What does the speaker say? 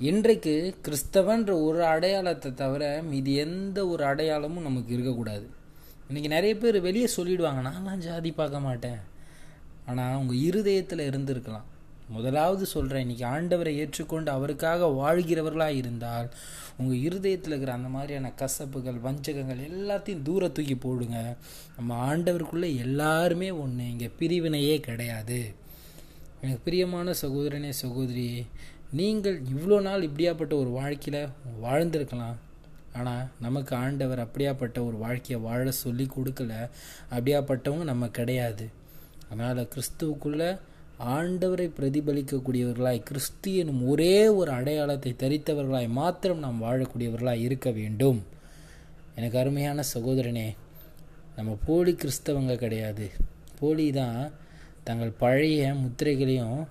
இன்றைக்கு கிறிஸ்தவன்ற ஒரு அடையாளத்தை தவிர மீதி எந்த ஒரு அடையாளமும் நமக்கு இருக்கக்கூடாது. இன்றைக்கி நிறைய பேர் வெளியே சொல்லிடுவாங்க நான்லாம் ஜாதி பார்க்க மாட்டேன். ஆனால் உங்கள் இருதயத்தில் இருந்திருக்கலாம். முதலாவது சொல்கிறேன் இன்றைக்கி ஆண்டவரை ஏற்றுக்கொண்டு அவருக்காக வாழ்கிறவர்களாக இருந்தால் உங்கள் இருதயத்தில் இருக்கிற அந்த மாதிரியான கசப்புகள் வஞ்சகங்கள் எல்லாத்தையும் தூர தூக்கி போடுங்க. நம்ம ஆண்டவருக்குள்ளே எல்லாருமே ஒன்று இங்கே பிரிவினையே கிடையாது. எனக்கு பிரியமான சகோதரனே சகோதரி நீங்கள் இவ்வளோ நாள் இப்படியாப்பட்ட ஒரு வாழ்க்கையில் வாழ்ந்திருக்கலாம். ஆனால் நமக்கு ஆண்டவர் அப்படியாப்பட்ட ஒரு வாழ்க்கையை வாழ சொல்லி கொடுக்கல. அப்படியாப்பட்டவங்க நம்ம கிடையாது. அதனால் கிறிஸ்துவுக்குள்ளே ஆண்டவரை பிரதிபலிக்கக்கூடியவர்களாய் கிறிஸ்து எனும் ஒரே ஒரு அடையாளத்தை தரித்தவர்களாய் மாத்திரம் நாம் வாழக்கூடியவர்களாய் இருக்க வேண்டும். எனக்கு அருமையான சகோதரனே நம்ம போலி கிறிஸ்தவங்க கிடையாது. போலி தான் தங்கள் பழைய முத்திரைகளையும்